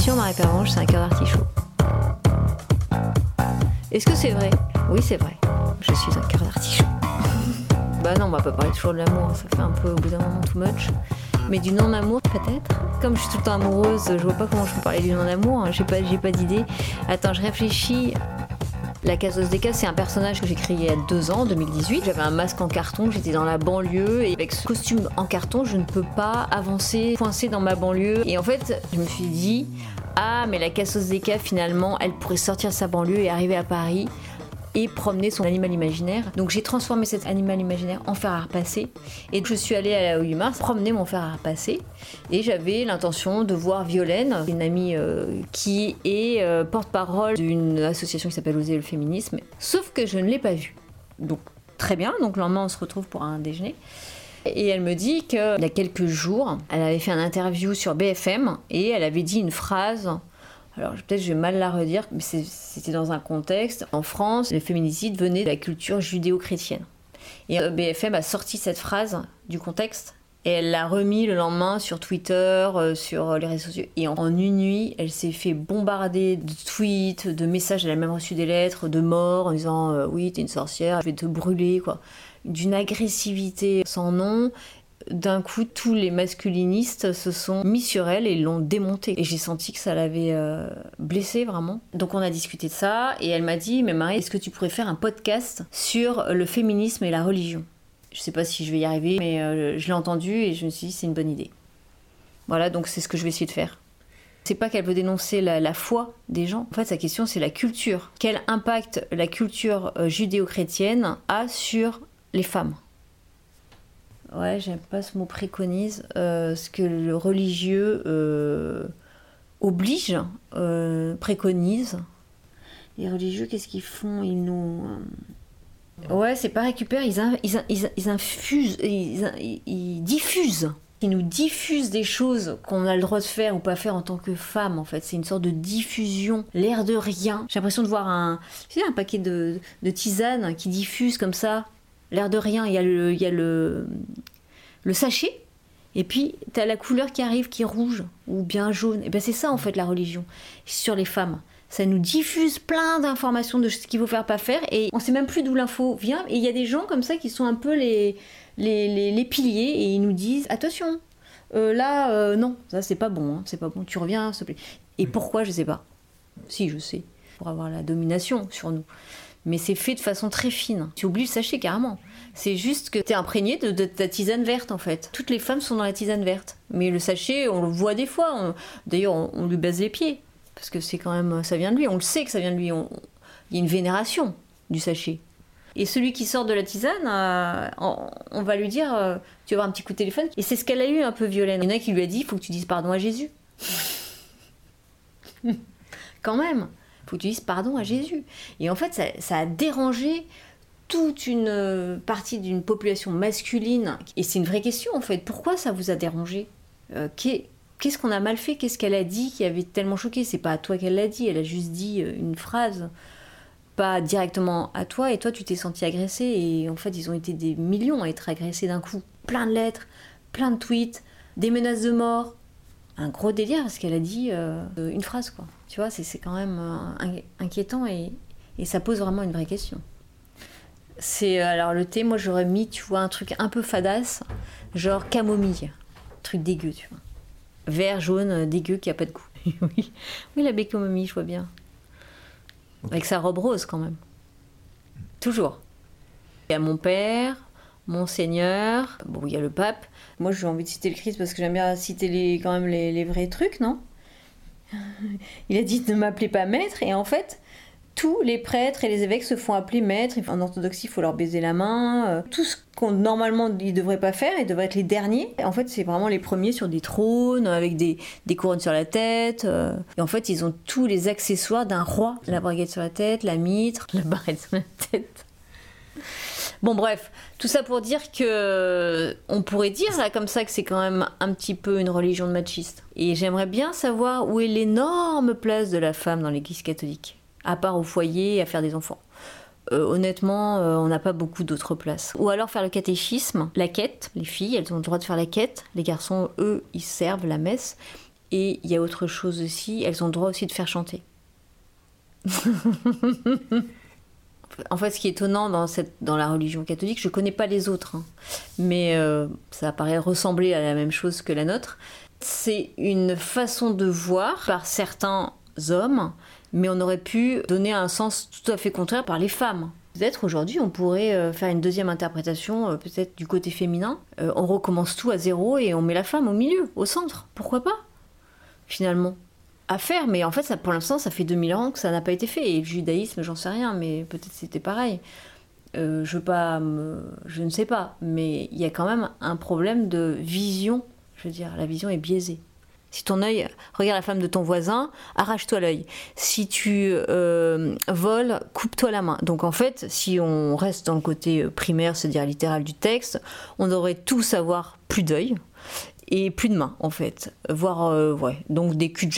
confession, Marie Pervenche, c'est un cœur d'artichaut. Est-ce que c'est vrai? Oui, c'est vrai. Je suis un cœur d'artichaut. bah non, on va pas parler toujours de l'amour, ça fait un peu au bout d'un moment too much. Mais du non-amour, peut-être? Comme je suis tout le temps amoureuse, je vois pas comment je peux parler du non-amour, hein. j'ai pas, pas d'idée. Attends, je réfléchis. La Casos des Cas, c'est un personnage que j'ai créé il y a deux ans, en 2018. J'avais un masque en carton, j'étais dans la banlieue et avec ce costume en carton, je ne peux pas avancer, coincer dans ma banlieue. Et en fait, je me suis dit, ah, mais la Cassos des Cas, finalement, elle pourrait sortir sa banlieue et arriver à Paris et promener son animal imaginaire. Donc j'ai transformé cet animal imaginaire en fer à repasser et je suis allée à la 8 mars promener mon fer à repasser et j'avais l'intention de voir Violaine, une amie euh, qui est euh, porte-parole d'une association qui s'appelle Oser le féminisme, sauf que je ne l'ai pas vue. Donc très bien, donc le lendemain on se retrouve pour un déjeuner. Et elle me dit qu'il y a quelques jours, elle avait fait un interview sur BFM et elle avait dit une phrase alors peut-être je vais mal la redire, mais c'était dans un contexte. En France, le féminicide venait de la culture judéo-chrétienne. Et euh, BFM a sorti cette phrase du contexte et elle l'a remis le lendemain sur Twitter, euh, sur les réseaux sociaux. Et en une nuit, elle s'est fait bombarder de tweets, de messages. Elle a même reçu des lettres de mort en disant euh, Oui, t'es une sorcière, je vais te brûler, quoi. D'une agressivité sans nom d'un coup, tous les masculinistes se sont mis sur elle et l'ont démontée. Et j'ai senti que ça l'avait euh, blessée vraiment. Donc on a discuté de ça et elle m'a dit Mais Marie, est-ce que tu pourrais faire un podcast sur le féminisme et la religion? Je sais pas si je vais y arriver, mais euh, je l'ai entendu et je me suis dit C'est une bonne idée. Voilà, donc c'est ce que je vais essayer de faire. C'est pas qu'elle veut dénoncer la, foi des gens. En fait, sa question, c'est la culture. Quel impact la culture euh, judéo-chrétienne a sur les femmes? Ouais, j'aime pas ce mot préconise, euh, ce que le religieux euh, oblige, euh, préconise. Les religieux, qu'est-ce qu'ils font? Ils nous. Ouais, c'est pas récupère, ils, ils, ils, infusent, ils, diffusent. Ils nous diffusent des choses qu'on a le droit de faire ou pas faire en tant que femme, en fait. C'est une sorte de diffusion, l'air de rien. J'ai l'impression de voir un, un paquet de, de tisane qui diffuse comme ça l'air de rien, il y a le, il y a le, le sachet, et puis tu as la couleur qui arrive qui est rouge ou bien jaune. Et ben c'est ça en fait la religion sur les femmes. Ça nous diffuse plein d'informations de ce qu'il faut faire, pas faire, et on sait même plus d'où l'info vient. Et il y a des gens comme ça qui sont un peu les, les, les, piliers et ils nous disent attention, euh, là euh, non, ça c'est pas bon, hein, c'est pas bon, tu reviens s'il te plaît. Et pourquoi je sais pas. Si je sais, pour avoir la domination sur nous mais c'est fait de façon très fine. Tu oublies le sachet carrément. C'est juste que tu es imprégné de, ta tisane verte en fait. Toutes les femmes sont dans la tisane verte. Mais le sachet, on le voit des fois. D'ailleurs, on, lui baise les pieds. Parce que c'est quand même. Ça vient de lui. On le sait que ça vient de lui. Il y a une vénération du sachet. Et celui qui sort de la tisane, euh, on, va lui dire euh, Tu vas avoir un petit coup de téléphone. Et c'est ce qu'elle a eu un peu Violaine. Il y en a qui lui a dit Il faut que tu dises pardon à Jésus. quand même faut que tu dises pardon à Jésus. Et en fait, ça, a dérangé toute une euh, partie d'une population masculine. Et c'est une vraie question en fait. Pourquoi ça vous a dérangé euh, Qu'est-ce qu'on a mal fait? Qu'est-ce qu'elle a dit qui avait tellement choqué? C'est pas à toi qu'elle l'a dit, elle a juste dit euh, une phrase, pas directement à toi, et toi tu t'es senti agressé. Et en fait, ils ont été des millions à être agressés d'un coup. Plein de lettres, plein de tweets, des menaces de mort. Un gros délire parce qu'elle a dit une phrase quoi. Tu vois, c'est quand même euh, inquiétant et, ça pose vraiment une vraie question. C'est euh, alors le thé, moi j'aurais mis, tu vois, un truc un peu fadasse, genre camomille, truc dégueu, tu vois. Vert, jaune, euh, dégueu qui a pas de goût. oui, oui, la baie camomille, je vois bien. Avec sa robe rose quand même. Toujours. Il y a mon père, mon seigneur, bon, il y a le pape. Moi j'ai envie de citer le Christ parce que j'aime bien citer les, quand même les, vrais trucs, non il a dit ne m'appelez pas maître, et en fait, tous les prêtres et les évêques se font appeler maître. En orthodoxie, il faut leur baiser la main. Euh, tout ce qu'on normalement ils devraient pas faire, ils devraient être les derniers. En fait, c'est vraiment les premiers sur des trônes avec des, couronnes sur la tête. Euh. Et en fait, ils ont tous les accessoires d'un roi la braguette sur la tête, la mitre, la barrette sur la tête. Bon, bref, tout ça pour dire que on pourrait dire ça comme ça que c'est quand même un petit peu une religion de machiste. Et j'aimerais bien savoir où est l'énorme place de la femme dans l'Église catholique, à part au foyer et à faire des enfants. Euh, honnêtement, euh, on n'a pas beaucoup d'autres places. Ou alors faire le catéchisme, la quête. Les filles, elles ont le droit de faire la quête. Les garçons, eux, ils servent la messe. Et il y a autre chose aussi, elles ont le droit aussi de faire chanter. en fait, ce qui est étonnant dans, cette, dans la religion catholique, je ne connais pas les autres, hein, mais euh, ça paraît ressembler à la même chose que la nôtre. C'est une façon de voir par certains hommes, mais on aurait pu donner un sens tout à fait contraire par les femmes. Peut-être aujourd'hui, on pourrait euh, faire une deuxième interprétation, euh, peut-être du côté féminin. on recommence tout à zéro et on met la femme au milieu, au centre. Pourquoi pas? Finalement à faire, mais en fait, ça, pour l'instant, ça fait 2000 ans que ça n'a pas été fait. Et le judaïsme, j'en sais rien, mais peut-être c'était pareil. Euh, je ne sais pas, mais il y a quand même un problème de vision. Je veux dire, la vision est biaisée. Si ton œil, regarde la femme de ton voisin, arrache-toi l'œil. Si tu euh, voles, coupe-toi la main. Donc en fait, si on reste dans le côté primaire, c'est-à-dire littéral du texte, on devrait tous avoir plus d'œil et plus de mains en fait. Voire, euh, ouais, donc des cul de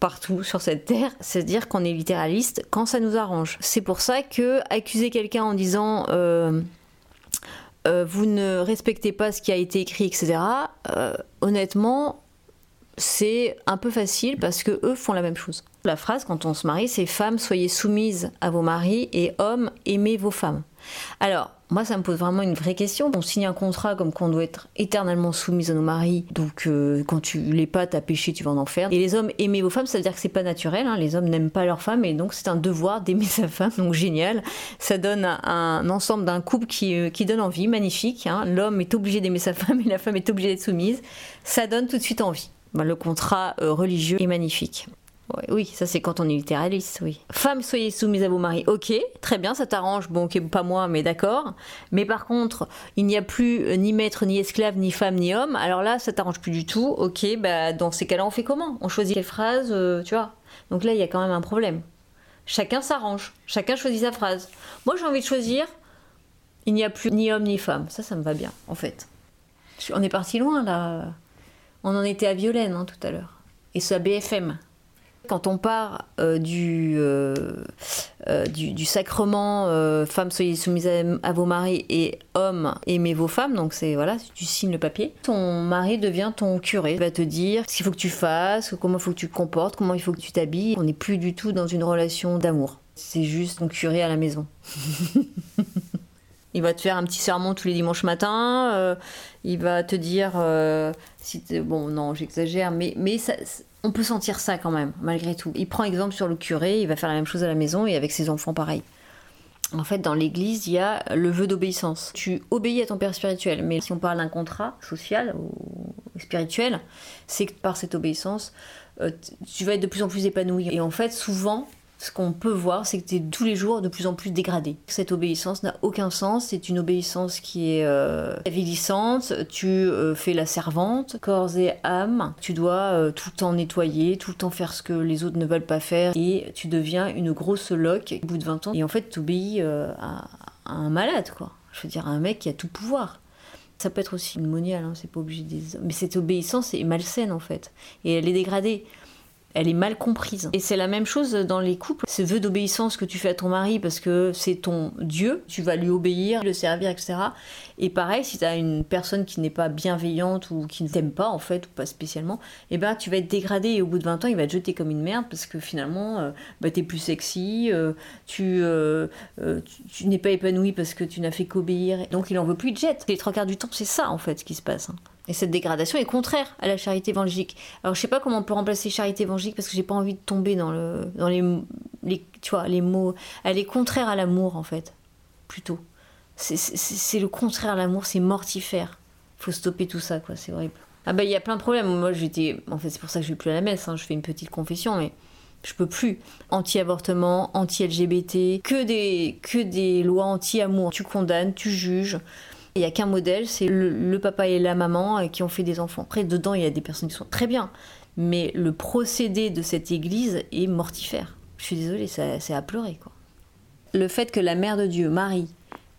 partout sur cette terre, c'est-à-dire qu'on est littéraliste quand ça nous arrange. C'est pour ça que accuser quelqu'un en disant euh, euh, vous ne respectez pas ce qui a été écrit, etc. honnêtement, c'est un peu facile parce que eux font la même chose. La phrase quand on se marie, c'est femmes soyez soumises à vos maris et hommes aimez vos femmes. Alors moi, ça me pose vraiment une vraie question. On signe un contrat comme qu'on doit être éternellement soumise à nos maris. Donc, euh, quand tu l'es pas, t'as péché, tu vas en enfer. Et les hommes aimer vos femmes, ça veut dire que c'est pas naturel. Hein. Les hommes n'aiment pas leurs femmes et donc c'est un devoir d'aimer sa femme. Donc, génial. Ça donne un, ensemble d'un couple qui, euh, donne envie, magnifique. Hein. L'homme est obligé d'aimer sa femme et la femme est obligée d'être soumise. Ça donne tout de suite envie. Ben, le contrat euh, religieux est magnifique oui, ça c'est quand on est littéraliste, oui. Femme, soyez soumise à vos maris. Ok, très bien, ça t'arrange. Bon, ok, pas moi, mais d'accord. Mais par contre, il n'y a plus euh, ni maître, ni esclave, ni femme, ni homme. Alors là, ça t'arrange plus du tout. Ok, bah dans ces cas-là, on fait comment? On choisit les phrases, euh, tu vois. Donc là, il y a quand même un problème. Chacun s'arrange. Chacun choisit sa phrase. Moi, j'ai envie de choisir. Il n'y a plus ni homme ni femme. Ça, ça me va bien, en fait. On est parti loin là. On en était à Violaine hein, tout à l'heure. Et ce BFM. Quand on part euh, euh, euh, du, du, sacrement femme soyez soumise à, vos maris et homme aimez vos femmes, donc c'est voilà, tu signes le papier. Ton mari devient ton curé, il va te dire ce qu'il faut que tu fasses, comment il faut que tu te comportes, comment il faut que tu t'habilles. On n'est plus du tout dans une relation d'amour. C'est juste ton curé à la maison. il va te faire un petit sermon tous les dimanches matins. il va te dire si bon non j'exagère mais mais ça on peut sentir ça quand même, malgré tout. Il prend exemple sur le curé, il va faire la même chose à la maison et avec ses enfants pareil. En fait, dans l'église, il y a le vœu d'obéissance. Tu obéis à ton père spirituel, mais si on parle d'un contrat social ou spirituel, c'est que par cette obéissance, euh, tu vas être de plus en plus épanoui. Et en fait, souvent, ce qu'on peut voir, c'est que es tous les jours de plus en plus dégradé. Cette obéissance n'a aucun sens, c'est une obéissance qui est euh, avilissante, tu euh, fais la servante, corps et âme, tu dois euh, tout le temps nettoyer, tout le temps faire ce que les autres ne veulent pas faire, et tu deviens une grosse loque au bout de 20 ans, et en fait tu obéis à, un malade, quoi. Je veux dire, à un mec qui a tout pouvoir. Ça peut être aussi une moniale, hein, c'est pas obligé des Mais cette obéissance est malsaine en fait, et elle est dégradée elle est mal comprise. Et c'est la même chose dans les couples. Ce vœu d'obéissance que tu fais à ton mari parce que c'est ton Dieu, tu vas lui obéir, le servir, etc. Et pareil, si tu as une personne qui n'est pas bienveillante ou qui ne t'aime pas en fait, ou pas spécialement, eh ben tu vas être dégradé et au bout de 20 ans, il va te jeter comme une merde parce que finalement, euh, bah, tu es plus sexy, euh, euh, tu, n'es pas épanoui parce que tu n'as fait qu'obéir. Donc il en veut plus, il te jette. Les trois quarts du temps, c'est ça en fait ce qui se passe. Hein. Et cette dégradation est contraire à la charité évangélique. Alors je sais pas comment on peut remplacer charité évangélique parce que j'ai pas envie de tomber dans le dans les, tu vois les mots. Elle est contraire à l'amour en fait, plutôt. C'est le contraire à l'amour, c'est mortifère. Faut stopper tout ça quoi, c'est horrible. Ah bah il y a plein de problèmes. Moi j'étais, en fait c'est pour ça que je vais plus à la messe. Hein. Je fais une petite confession, mais je peux plus. Anti-avortement, anti-LGBT, que des que des lois anti-amour. Tu condamnes, tu juges. Il n'y a qu'un modèle, c'est le, papa et la maman euh, qui ont fait des enfants. Après, dedans, il y a des personnes qui sont très bien. Mais le procédé de cette église est mortifère. Je suis désolée, c'est à pleurer. Quoi. Le fait que la mère de Dieu, Marie,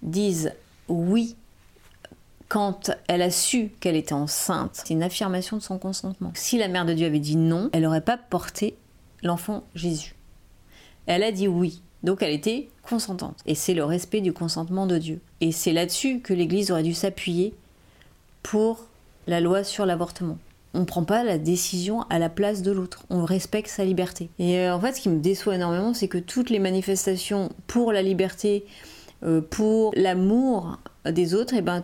dise oui quand elle a su qu'elle était enceinte, c'est une affirmation de son consentement. Si la mère de Dieu avait dit non, elle n'aurait pas porté l'enfant Jésus. Elle a dit oui. Donc elle était consentante. Et c'est le respect du consentement de Dieu. Et c'est là-dessus que l'Église aurait dû s'appuyer pour la loi sur l'avortement. on prend pas la décision à la place de l'autre. On respecte sa liberté. Et euh, en fait, ce qui me déçoit énormément, c'est que toutes les manifestations pour la liberté, euh, pour l'amour des autres, eh ben,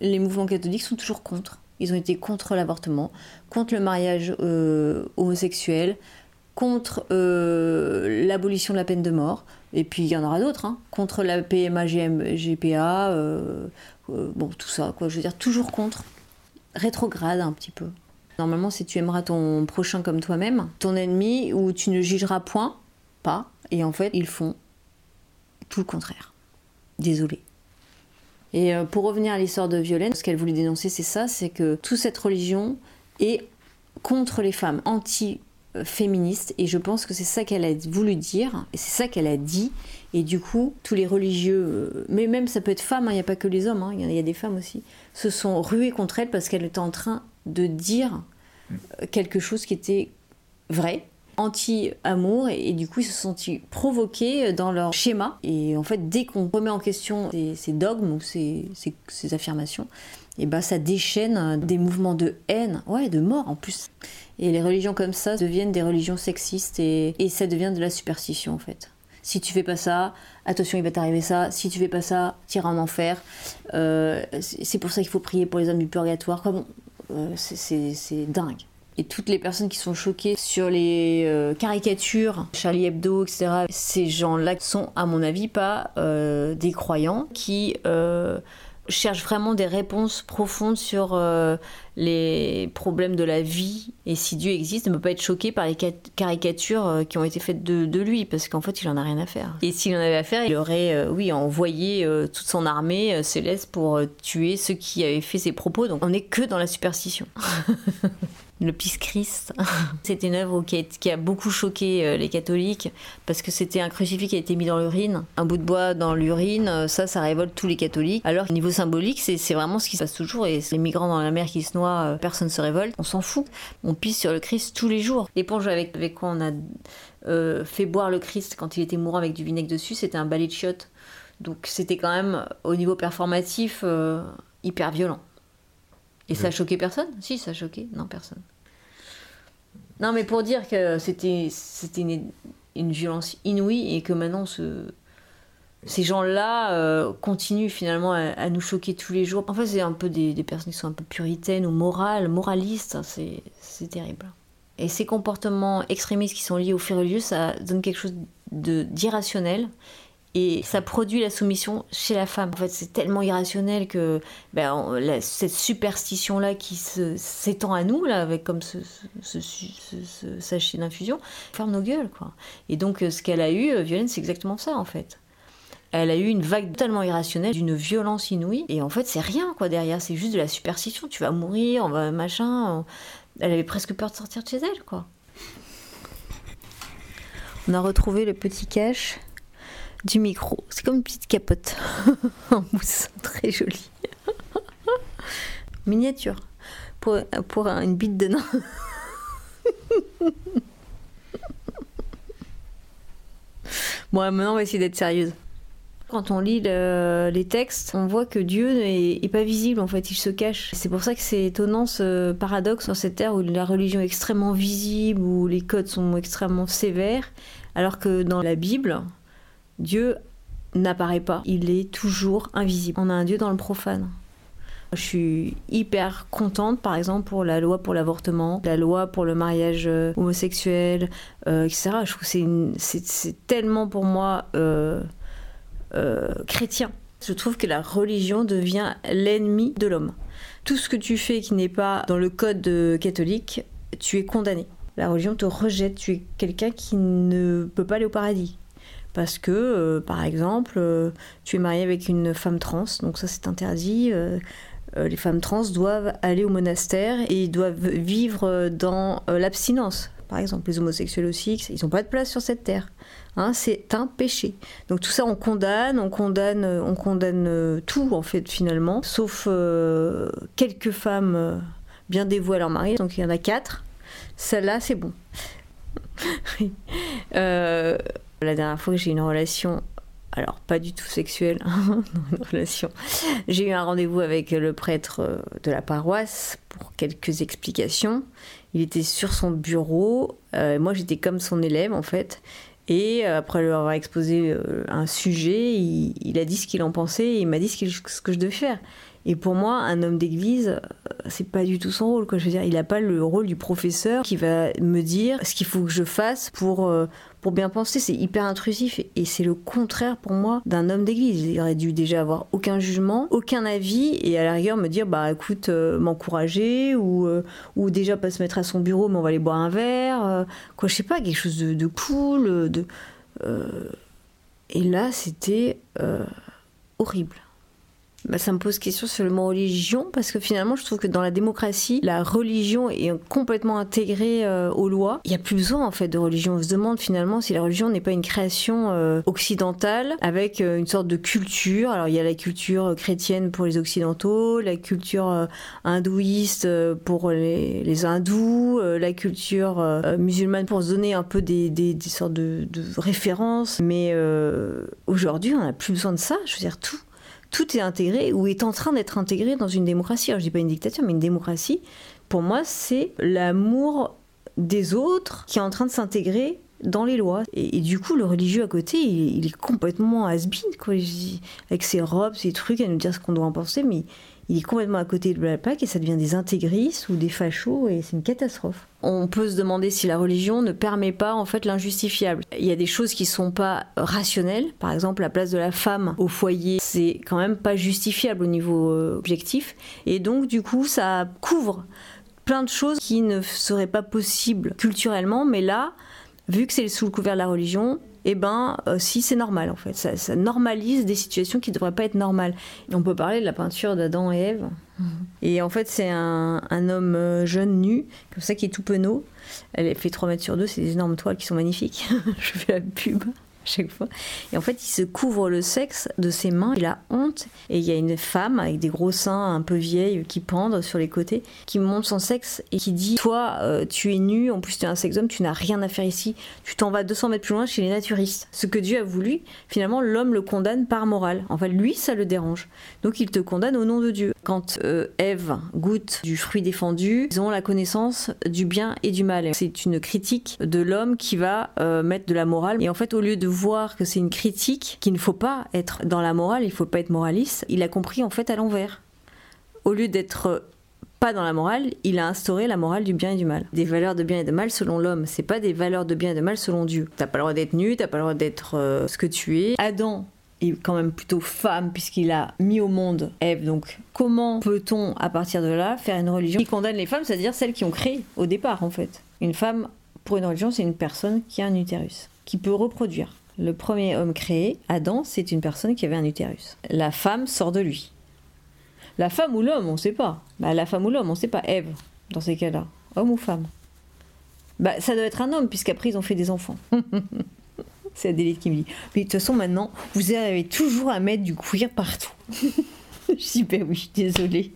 les mouvements catholiques sont toujours contre. Ils ont été contre l'avortement, contre le mariage euh, homosexuel, contre l'abolition de la peine de mort, et puis il y en aura d'autres, hein, contre la PMA, GPA, bon, tout ça, quoi. Je veux dire, toujours contre. Rétrograde un petit peu. Normalement, si tu aimeras ton prochain comme toi-même, ton ennemi, ou tu ne jugeras point, pas, et en fait, ils font tout le contraire. Désolé. Et euh, pour revenir à l'histoire de Violaine, ce qu'elle voulait dénoncer, c'est ça, c'est que toute cette religion est contre les femmes, anti-féministes, et je pense que c'est ça qu'elle a voulu dire, et c'est ça qu'elle a dit, et du coup, tous les religieux, euh, mais même ça peut être femmes, hein, il n'y a pas que les hommes, hein, il y, a des femmes aussi, se sont rués contre elle parce qu'elle était en train de dire quelque chose qui était vrai, anti-amour, et, du coup ils se sont sentis provoqués dans leur schéma. Et en fait, dès qu'on remet en question ces, dogmes ou ces, affirmations, et bah ça déchaîne des mouvements de haine, ouais, de mort en plus. Et les religions comme ça deviennent des religions sexistes et, ça devient de la superstition en fait si tu fais pas ça, attention, il va t'arriver ça, si tu fais pas ça, tu iras en enfer. Euh, c'est pour ça qu'il faut prier pour les hommes du purgatoire. Comme, euh, c'est dingue. Et toutes les personnes qui sont choquées sur les euh, caricatures, Charlie Hebdo, etc., ces gens-là sont, à mon avis, pas euh, des croyants qui cherchent vraiment des réponses profondes sur les problèmes de la vie. Et si Dieu existe, ne peut pas être choqué par les caricatures qui ont été faites de, de lui, parce qu'en fait, il en a rien à faire. Et s'il en avait à faire, il aurait, oui, envoyé toute son armée céleste pour tuer ceux qui avaient fait ses propos. Donc on n'est que dans la superstition. le Pisse Christ. c'était une œuvre qui a, beaucoup choqué euh, les catholiques parce que c'était un crucifix qui a été mis dans l'urine. Un bout de bois dans l'urine, euh, ça, ça révolte tous les catholiques. Alors, au niveau symbolique, c'est vraiment ce qui se passe toujours. Et les migrants dans la mer qui se noient, euh, personne ne se révolte. On s'en fout. On pisse sur le Christ tous les jours. L'éponge avec, avec quoi on a fait boire le Christ quand il était mourant avec du vinaigre dessus, c'était un balai de chiottes. Donc, c'était quand même, au niveau performatif, hyper violent. Et ça a choqué personne? Si, ça a choqué. Non, personne. Non, mais pour dire que c'était une, une violence inouïe et que maintenant ce, ces gens-là euh, continuent finalement à, nous choquer tous les jours. En fait, c'est un peu des, des, personnes qui sont un peu puritaines ou morales, moralistes. C'est terrible. Et ces comportements extrémistes qui sont liés au fait religieux, ça donne quelque chose d'irrationnel et ça produit la soumission chez la femme. En fait, c'est tellement irrationnel que ben, cette superstition-là qui s'étend à nous, là, avec comme ce, sachet d'infusion, ferme nos gueules. Quoi. Et donc, euh, ce qu'elle a eu, euh, Violaine, c'est exactement ça, en fait. Elle a eu une vague totalement irrationnelle, d'une violence inouïe. Et en fait, c'est rien, quoi, derrière. C'est juste de la superstition. Tu vas mourir, on va machin. Elle avait presque peur de sortir de chez elle, quoi. On a retrouvé le petit cache du micro. C'est comme une petite capote en mousse, très jolie. Miniature pour, pour une bite de nain. bon, maintenant on va essayer d'être sérieuse. Quand on lit les textes, on voit que Dieu n'est pas visible, en fait, il se cache. C'est pour ça que c'est étonnant ce paradoxe sur cette terre où la religion est extrêmement visible, où les codes sont extrêmement sévères, alors que dans la Bible, Dieu n'apparaît pas, il est toujours invisible. On a un Dieu dans le profane. Je suis hyper contente, par exemple, pour la loi pour l'avortement, la loi pour le mariage euh, homosexuel, euh, etc. Je trouve que c'est tellement pour moi euh, chrétien. Je trouve que la religion devient l'ennemi de l'homme. Tout ce que tu fais qui n'est pas dans le code catholique, tu es condamné. La religion te rejette, tu es quelqu'un qui ne peut pas aller au paradis parce que, euh, par exemple, euh, tu es marié avec une femme trans, donc ça c'est interdit. Euh, les femmes trans doivent aller au monastère et doivent vivre dans l'abstinence. Par exemple, les homosexuels aussi, ils n'ont pas de place sur cette terre. Hein, c'est un péché. Donc tout ça, on condamne, on condamne, on condamne tout en fait finalement, sauf quelques femmes bien dévouées à leur mari. Donc il y en a quatre. Celle-là, c'est bon. La dernière fois que j'ai eu une relation alors pas du tout sexuel dans une relation. J'ai eu un rendez-vous avec le prêtre euh, de la paroisse pour quelques explications. Il était sur son bureau, euh, moi j'étais comme son élève en fait. Et euh, après leur avoir exposé un sujet, il, a dit ce qu'il en pensait et il m'a dit ce, ce, que je devais faire. Et pour moi, un homme d'église, c'est pas du tout son rôle. Quoi. Je veux dire, il n'a pas le rôle du professeur qui va me dire ce qu'il faut que je fasse pour, pour bien penser. C'est hyper intrusif et c'est le contraire pour moi d'un homme d'église. Il aurait dû déjà avoir aucun jugement, aucun avis et à la rigueur me dire bah écoute, euh, m'encourager ou, euh, ou déjà pas se mettre à son bureau mais on va aller boire un verre. Euh, quoi, je sais pas, quelque chose de, de cool. De, et là, c'était horrible. Bah, ça me pose question sur le mot religion, parce que finalement, je trouve que dans la démocratie, la religion est complètement intégrée euh, aux lois. Il n'y a plus besoin, en fait, de religion. On se demande finalement si la religion n'est pas une création euh, occidentale avec euh, une sorte de culture. Alors, il y a la culture chrétienne pour les occidentaux, la culture hindouiste pour les, hindous, la culture musulmane pour se donner un peu des, sortes de références. Mais aujourd'hui, on n'a plus besoin de ça. Je veux dire, tout tout est intégré ou est en train d'être intégré dans une démocratie. Alors je dis pas une dictature, mais une démocratie, pour moi, c'est l'amour des autres qui est en train de s'intégrer dans les lois. Et, du coup, le religieux à côté, il, est complètement has-been, quoi. Avec ses robes, ses trucs, à nous dire ce qu'on doit en penser, mais il est complètement à côté de la plaque et ça devient des intégristes ou des fachos et c'est une catastrophe. On peut se demander si la religion ne permet pas en fait l'injustifiable. Il y a des choses qui sont pas rationnelles, par exemple la place de la femme au foyer, c'est quand même pas justifiable au niveau euh, objectif et donc du coup ça couvre plein de choses qui ne seraient pas possibles culturellement, mais là, vu que c'est sous le couvert de la religion, eh ben, euh, si c'est normal en fait. Ça, normalise des situations qui ne devraient pas être normales. on peut parler de la peinture d'Adam et Ève. Mhm. Et en fait, c'est un, homme euh, jeune, nu, comme ça, qui est tout penaud. Elle fait 3 mètres sur 2, c'est des énormes toiles qui sont magnifiques. Je fais la pub chaque fois. Et en fait, il se couvre le sexe de ses mains, il a honte. Et il y a une femme avec des gros seins un peu vieilles qui pendent sur les côtés, qui montre son sexe et qui dit Toi, euh, tu es nu, en plus tu es un sex homme, tu n'as rien à faire ici, tu t'en vas 200 mètres plus loin chez les naturistes. Ce que Dieu a voulu, finalement, l'homme le condamne par morale. En fait, lui, ça le dérange. Donc il te condamne au nom de Dieu. Quand euh, Ève goûte du fruit défendu, ils ont la connaissance du bien et du mal. C'est une critique de l'homme qui va euh, mettre de la morale. Et en fait, au lieu de voir que c'est une critique, qu'il ne faut pas être dans la morale, il ne faut pas être moraliste, il a compris en fait à l'envers. Au lieu d'être pas dans la morale, il a instauré la morale du bien et du mal. Des valeurs de bien et de mal selon l'homme, c'est pas des valeurs de bien et de mal selon Dieu. T'as pas le droit d'être nu, t'as pas le droit d'être euh, ce que tu es. Adam est quand même plutôt femme puisqu'il a mis au monde Ève. Donc comment peut-on à partir de là faire une religion qui condamne les femmes, c'est-à-dire celles qui ont créé au départ en fait? Une femme pour une religion, c'est une personne qui a un utérus, qui peut reproduire. Le premier homme créé, Adam, c'est une personne qui avait un utérus. La femme sort de lui. La femme ou l'homme, on ne sait pas. Bah, la femme ou l'homme, on ne sait pas. Ève, dans ces cas-là. Homme ou femme? Bah, Ça doit être un homme, puisqu'après, ils ont fait des enfants. c'est Adélie qui me dit. Mais de toute façon, maintenant, vous avez toujours à mettre du cuir partout. Je dis, ben oui, désolée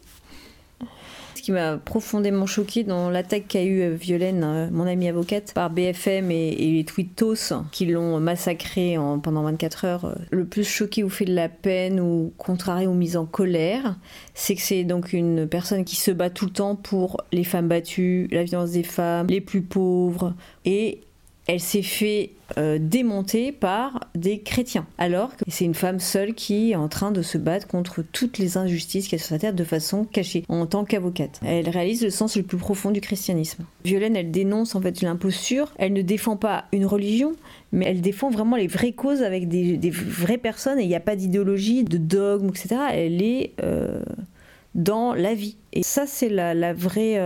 ce qui m'a profondément choqué dans l'attaque qu'a eu euh, Violaine, euh, mon amie avocate, par BFM et, les tweetos qui l'ont massacré pendant 24 heures. Euh, le plus choqué ou fait de la peine ou contrarié ou mis en colère, c'est que c'est donc une personne qui se bat tout le temps pour les femmes battues, la violence des femmes, les plus pauvres et elle s'est fait euh, démonter par des chrétiens. Alors que c'est une femme seule qui est en train de se battre contre toutes les injustices qu'il y a sur sa terre de façon cachée, en tant qu'avocate. Elle réalise le sens le plus profond du christianisme. Violaine, elle dénonce en fait l'imposture. Elle ne défend pas une religion, mais elle défend vraiment les vraies causes avec des, vraies personnes et il n'y a pas d'idéologie, de dogme, etc. Elle est euh, dans la vie. Et ça, c'est la, vraie.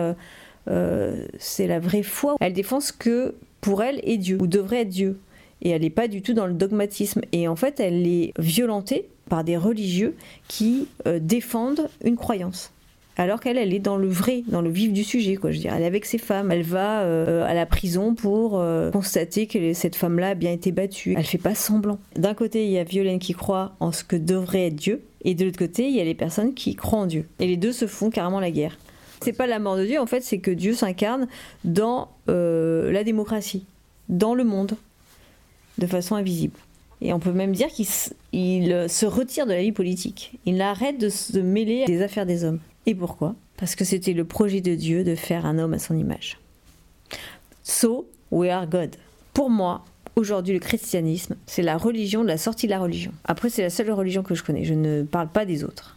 Euh, c'est la vraie foi. Elle défend ce que pour elle est Dieu, ou devrait être Dieu. Et elle n'est pas du tout dans le dogmatisme. Et en fait, elle est violentée par des religieux qui euh, défendent une croyance. Alors qu'elle, elle est dans le vrai, dans le vif du sujet, quoi. Je veux dire, elle est avec ses femmes, elle va euh, à la prison pour euh, constater que cette femme-là a bien été battue. Elle fait pas semblant. D'un côté, il y a Violaine qui croit en ce que devrait être Dieu, et de l'autre côté, il y a les personnes qui croient en Dieu. Et les deux se font carrément la guerre. C'est pas la mort de Dieu, en fait, c'est que Dieu s'incarne dans euh, la démocratie, dans le monde, de façon invisible. Et on peut même dire qu'il se retire de la vie politique. Il arrête de se mêler des affaires des hommes. Et pourquoi? Parce que c'était le projet de Dieu de faire un homme à son image. So, we are God. Pour moi, aujourd'hui, le christianisme, c'est la religion de la sortie de la religion. Après, c'est la seule religion que je connais. Je ne parle pas des autres.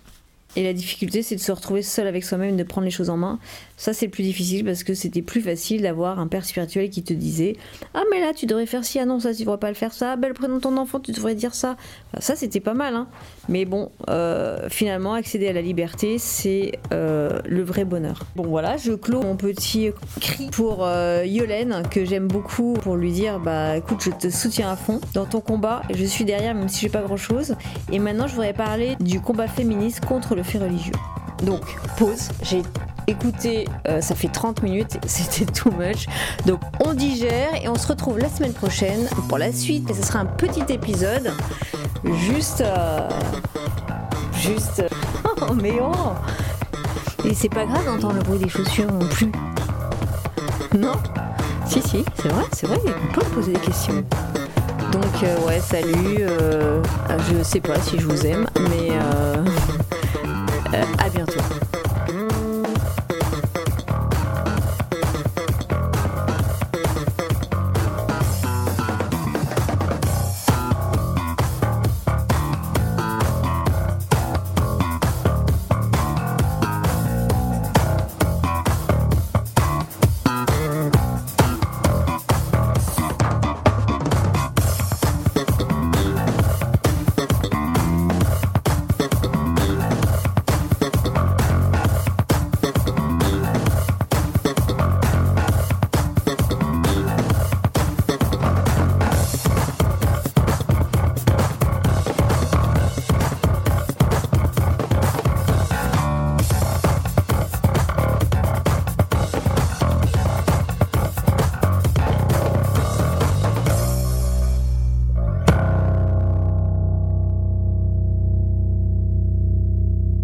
Et la difficulté, c'est de se retrouver seul avec soi-même, de prendre les choses en main. Ça, c'est le plus difficile parce que c'était plus facile d'avoir un père spirituel qui te disait Ah, mais là, tu devrais faire ci, ah non, ça, tu devrais pas le faire ça. Ah, ben, le prénom ton enfant, tu devrais dire ça. ça, c'était pas mal, hein. Mais bon, euh, finalement, accéder à la liberté, c'est euh, le vrai bonheur. Bon, voilà, je clôt mon petit cri pour euh, Yolène, que j'aime beaucoup, pour lui dire Bah, écoute, je te soutiens à fond dans ton combat. Je suis derrière, même si j'ai pas grand chose. Et maintenant, je voudrais parler du combat féministe contre le fait religieux. Donc, pause. J'ai écouté, euh, ça fait 30 minutes, c'était too much. Donc, on digère et on se retrouve la semaine prochaine pour la suite. Et ce sera un petit épisode. Juste. Euh, juste. Oh, mais oh Et c'est pas grave d'entendre le bruit des chaussures non plus. Non? Si, si, c'est vrai, c'est vrai, on peut poser des questions. Donc, euh, ouais, salut. je sais pas si je vous aime, mais.